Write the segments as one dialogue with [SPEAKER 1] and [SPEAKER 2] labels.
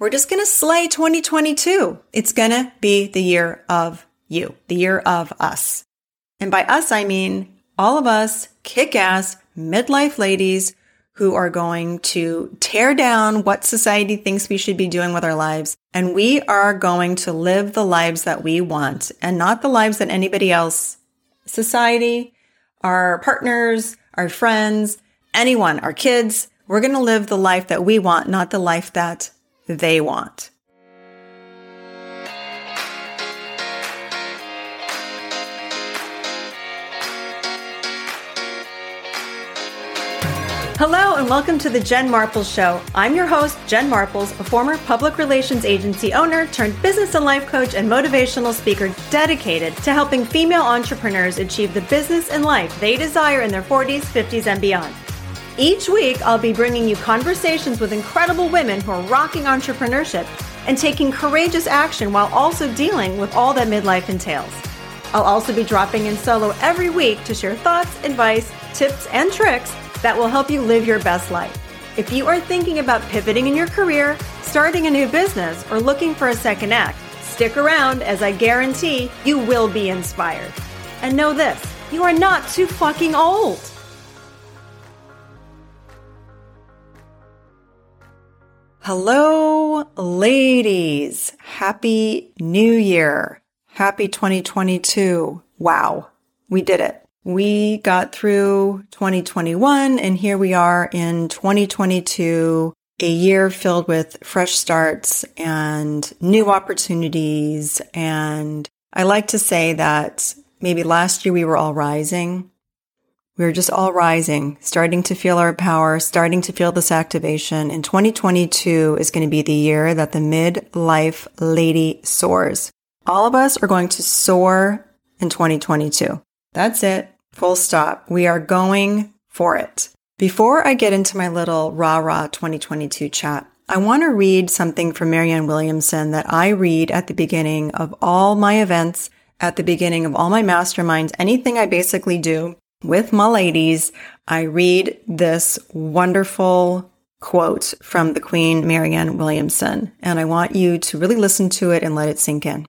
[SPEAKER 1] We're just going to slay 2022. It's going to be the year of you, the year of us. And by us, I mean all of us kick ass midlife ladies who are going to tear down what society thinks we should be doing with our lives. And we are going to live the lives that we want and not the lives that anybody else, society, our partners, our friends, anyone, our kids, we're going to live the life that we want, not the life that they want. Hello and welcome to the Jen Marples Show. I'm your host, Jen Marples, a former public relations agency owner turned business and life coach and motivational speaker dedicated to helping female entrepreneurs achieve the business and life they desire in their 40s, 50s, and beyond. Each week, I'll be bringing you conversations with incredible women who are rocking entrepreneurship and taking courageous action while also dealing with all that midlife entails. I'll also be dropping in solo every week to share thoughts, advice, tips, and tricks that will help you live your best life. If you are thinking about pivoting in your career, starting a new business, or looking for a second act, stick around as I guarantee you will be inspired. And know this you are not too fucking old. Hello, ladies. Happy New Year. Happy 2022. Wow. We did it. We got through 2021 and here we are in 2022, a year filled with fresh starts and new opportunities. And I like to say that maybe last year we were all rising we are just all rising, starting to feel our power, starting to feel this activation. And 2022 is going to be the year that the midlife lady soars. All of us are going to soar in 2022. That's it. Full stop. We are going for it. Before I get into my little rah rah 2022 chat, I want to read something from Marianne Williamson that I read at the beginning of all my events, at the beginning of all my masterminds, anything I basically do with my ladies, I read this wonderful quote from the Queen Marianne Williamson, and I want you to really listen to it and let it sink in.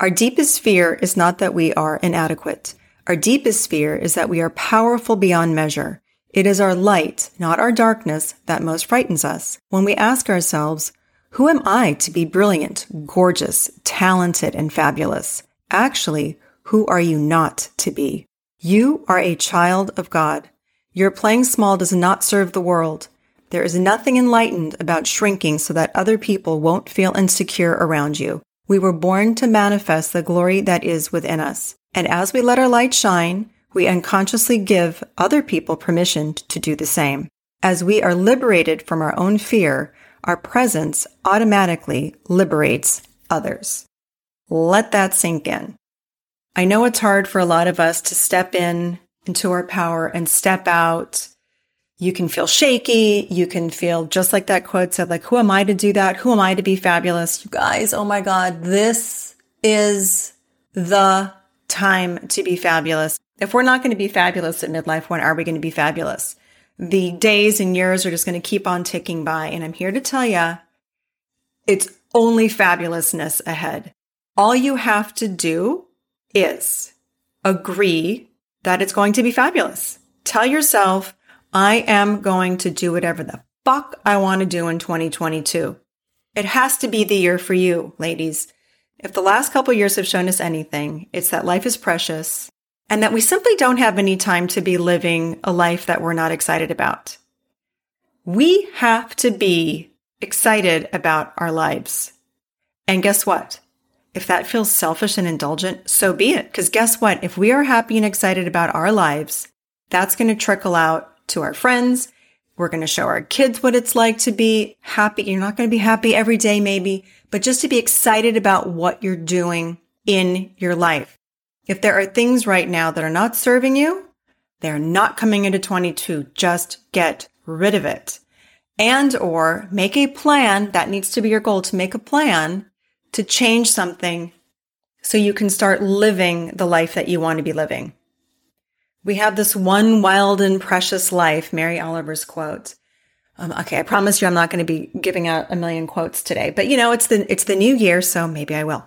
[SPEAKER 1] Our deepest fear is not that we are inadequate. Our deepest fear is that we are powerful beyond measure. It is our light, not our darkness, that most frightens us. When we ask ourselves, who am I to be brilliant, gorgeous, talented, and fabulous? Actually, who are you not to be? You are a child of God. Your playing small does not serve the world. There is nothing enlightened about shrinking so that other people won't feel insecure around you. We were born to manifest the glory that is within us. And as we let our light shine, we unconsciously give other people permission to do the same. As we are liberated from our own fear, our presence automatically liberates others. Let that sink in. I know it's hard for a lot of us to step in into our power and step out. You can feel shaky. You can feel just like that quote said, like, who am I to do that? Who am I to be fabulous? You guys, oh my God, this is the time to be fabulous. If we're not going to be fabulous at midlife, when are we going to be fabulous? The days and years are just going to keep on ticking by. And I'm here to tell you, it's only fabulousness ahead. All you have to do is agree that it's going to be fabulous. Tell yourself, I am going to do whatever the fuck I want to do in 2022. It has to be the year for you, ladies. If the last couple years have shown us anything, it's that life is precious and that we simply don't have any time to be living a life that we're not excited about. We have to be excited about our lives. And guess what? If that feels selfish and indulgent, so be it. Because guess what? If we are happy and excited about our lives, that's going to trickle out to our friends. We're going to show our kids what it's like to be happy. You're not going to be happy every day, maybe, but just to be excited about what you're doing in your life. If there are things right now that are not serving you, they're not coming into 22. Just get rid of it. And or make a plan. That needs to be your goal to make a plan to change something so you can start living the life that you want to be living. We have this one wild and precious life, Mary Oliver's quote. Um, okay, I promise you I'm not going to be giving out a million quotes today, but you know, it's the it's the new year, so maybe I will.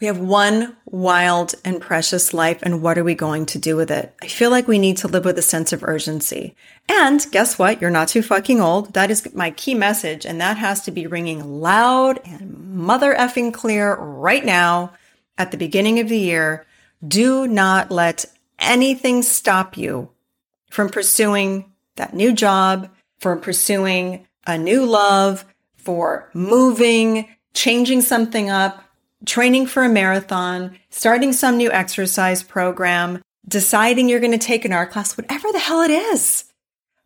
[SPEAKER 1] We have one wild and precious life, and what are we going to do with it? I feel like we need to live with a sense of urgency. And guess what? You're not too fucking old. That is my key message, and that has to be ringing loud and mother effing clear right now at the beginning of the year. Do not let anything stop you from pursuing that new job, from pursuing a new love, for moving, changing something up, training for a marathon, starting some new exercise program, deciding you're going to take an art class, whatever the hell it is,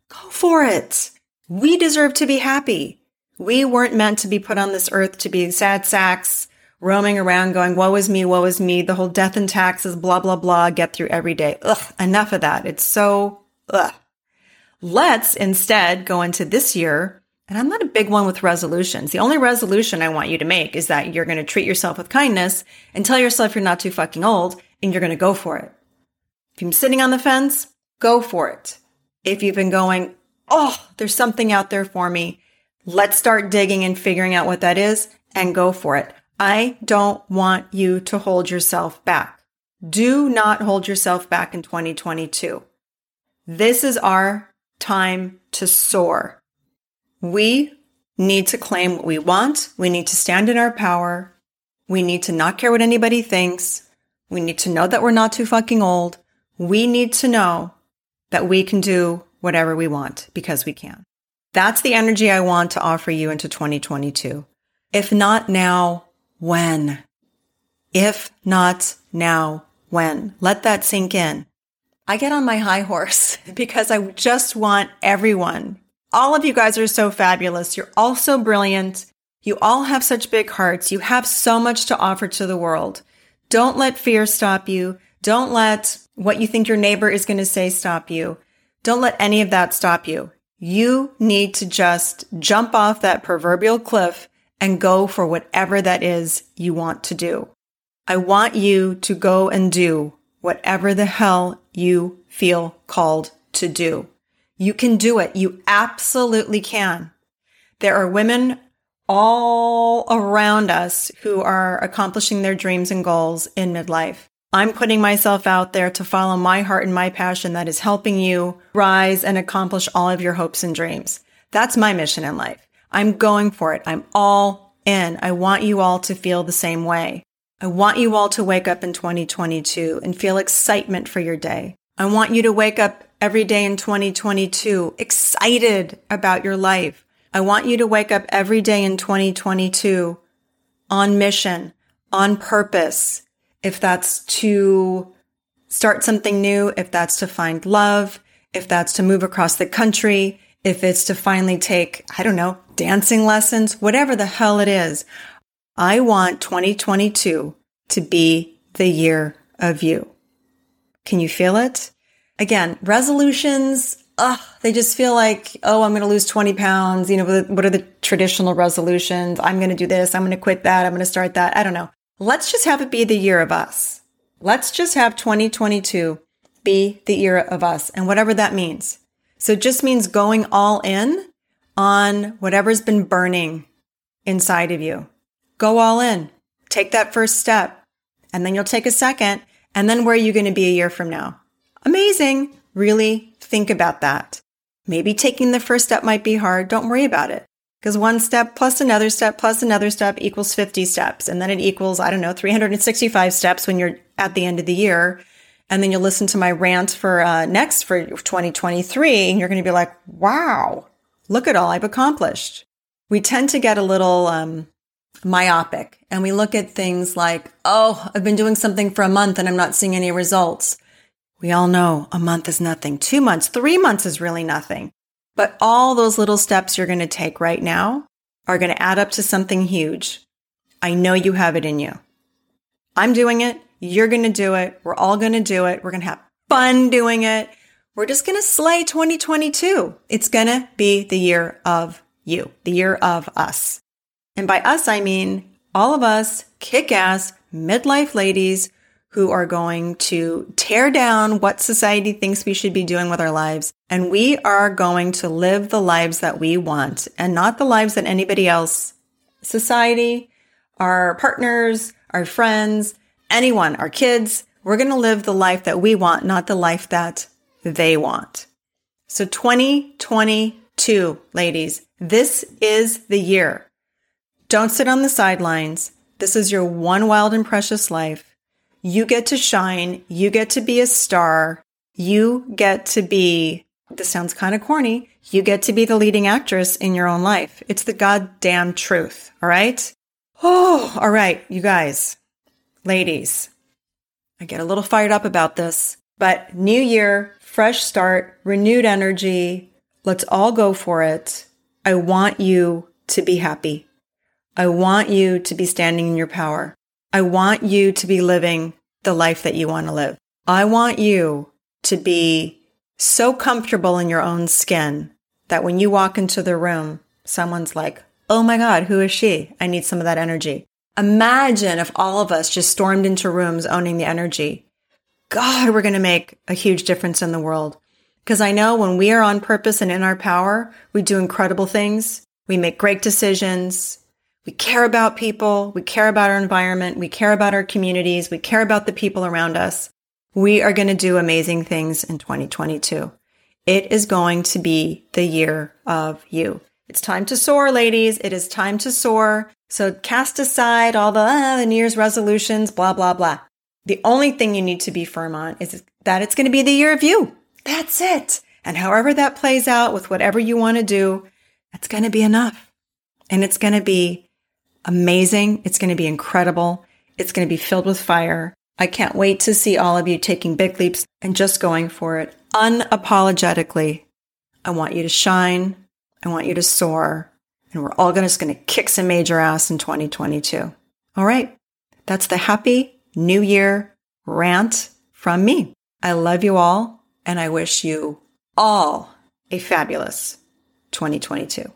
[SPEAKER 1] go for it. We deserve to be happy. We weren't meant to be put on this earth to be sad sacks, roaming around going, woe is me, woe is me, the whole death and taxes, blah, blah, blah, get through every day. Ugh, enough of that. It's so, ugh. Let's instead go into this year and I'm not a big one with resolutions. The only resolution I want you to make is that you're going to treat yourself with kindness and tell yourself you're not too fucking old and you're going to go for it. If you're sitting on the fence, go for it. If you've been going, oh, there's something out there for me, let's start digging and figuring out what that is and go for it. I don't want you to hold yourself back. Do not hold yourself back in 2022. This is our time to soar. We need to claim what we want. We need to stand in our power. We need to not care what anybody thinks. We need to know that we're not too fucking old. We need to know that we can do whatever we want because we can. That's the energy I want to offer you into 2022. If not now, when? If not now, when? Let that sink in. I get on my high horse because I just want everyone all of you guys are so fabulous. You're all so brilliant. You all have such big hearts. You have so much to offer to the world. Don't let fear stop you. Don't let what you think your neighbor is going to say stop you. Don't let any of that stop you. You need to just jump off that proverbial cliff and go for whatever that is you want to do. I want you to go and do whatever the hell you feel called to do. You can do it. You absolutely can. There are women all around us who are accomplishing their dreams and goals in midlife. I'm putting myself out there to follow my heart and my passion that is helping you rise and accomplish all of your hopes and dreams. That's my mission in life. I'm going for it. I'm all in. I want you all to feel the same way. I want you all to wake up in 2022 and feel excitement for your day. I want you to wake up every day in 2022 excited about your life. I want you to wake up every day in 2022 on mission, on purpose. If that's to start something new, if that's to find love, if that's to move across the country, if it's to finally take, I don't know, dancing lessons, whatever the hell it is. I want 2022 to be the year of you. Can you feel it? again, resolutions, ugh, they just feel like, oh, I'm going to lose 20 pounds. You know, what are the traditional resolutions? I'm going to do this. I'm going to quit that. I'm going to start that. I don't know. Let's just have it be the year of us. Let's just have 2022 be the year of us and whatever that means. So it just means going all in on whatever's been burning inside of you. Go all in. Take that first step and then you'll take a second. And then where are you going to be a year from now? Amazing. Really think about that. Maybe taking the first step might be hard. Don't worry about it. Because one step plus another step plus another step equals 50 steps. And then it equals, I don't know, 365 steps when you're at the end of the year. And then you'll listen to my rant for uh, next for 2023. And you're going to be like, wow, look at all I've accomplished. We tend to get a little um, myopic and we look at things like, oh, I've been doing something for a month and I'm not seeing any results. We all know a month is nothing. Two months, three months is really nothing. But all those little steps you're going to take right now are going to add up to something huge. I know you have it in you. I'm doing it. You're going to do it. We're all going to do it. We're going to have fun doing it. We're just going to slay 2022. It's going to be the year of you, the year of us. And by us, I mean all of us kick ass midlife ladies who are going to tear down what society thinks we should be doing with our lives and we are going to live the lives that we want and not the lives that anybody else, society, our partners, our friends, anyone, our kids, we're going to live the life that we want, not the life that they want. So 2022, ladies, this is the year. Don't sit on the sidelines. This is your one wild and precious life. You get to shine. You get to be a star. You get to be, this sounds kind of corny. You get to be the leading actress in your own life. It's the goddamn truth. All right. Oh, all right. You guys, ladies, I get a little fired up about this, but new year, fresh start, renewed energy. Let's all go for it. I want you to be happy. I want you to be standing in your power. I want you to be living the life that you want to live. I want you to be so comfortable in your own skin that when you walk into the room, someone's like, Oh my God, who is she? I need some of that energy. Imagine if all of us just stormed into rooms owning the energy. God, we're going to make a huge difference in the world. Because I know when we are on purpose and in our power, we do incredible things. We make great decisions. We care about people. We care about our environment. We care about our communities. We care about the people around us. We are going to do amazing things in 2022. It is going to be the year of you. It's time to soar, ladies. It is time to soar. So cast aside all the, uh, New Year's resolutions, blah, blah, blah. The only thing you need to be firm on is that it's going to be the year of you. That's it. And however that plays out with whatever you want to do, that's going to be enough. And it's going to be amazing. It's going to be incredible. It's going to be filled with fire. I can't wait to see all of you taking big leaps and just going for it unapologetically. I want you to shine. I want you to soar and we're all just going to kick some major ass in 2022. All right. That's the happy new year rant from me. I love you all and I wish you all a fabulous 2022.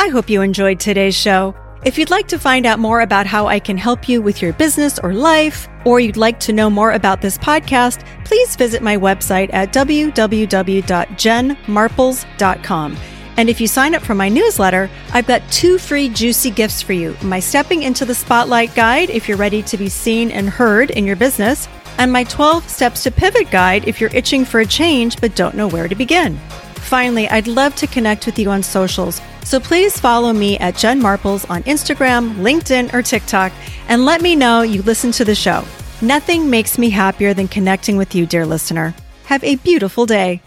[SPEAKER 2] I hope you enjoyed today's show. If you'd like to find out more about how I can help you with your business or life, or you'd like to know more about this podcast, please visit my website at www.jenmarples.com. And if you sign up for my newsletter, I've got two free juicy gifts for you my Stepping into the Spotlight guide if you're ready to be seen and heard in your business, and my 12 Steps to Pivot guide if you're itching for a change but don't know where to begin. Finally, I'd love to connect with you on socials. So please follow me at Jen Marples on Instagram, LinkedIn, or TikTok and let me know you listen to the show. Nothing makes me happier than connecting with you, dear listener. Have a beautiful day.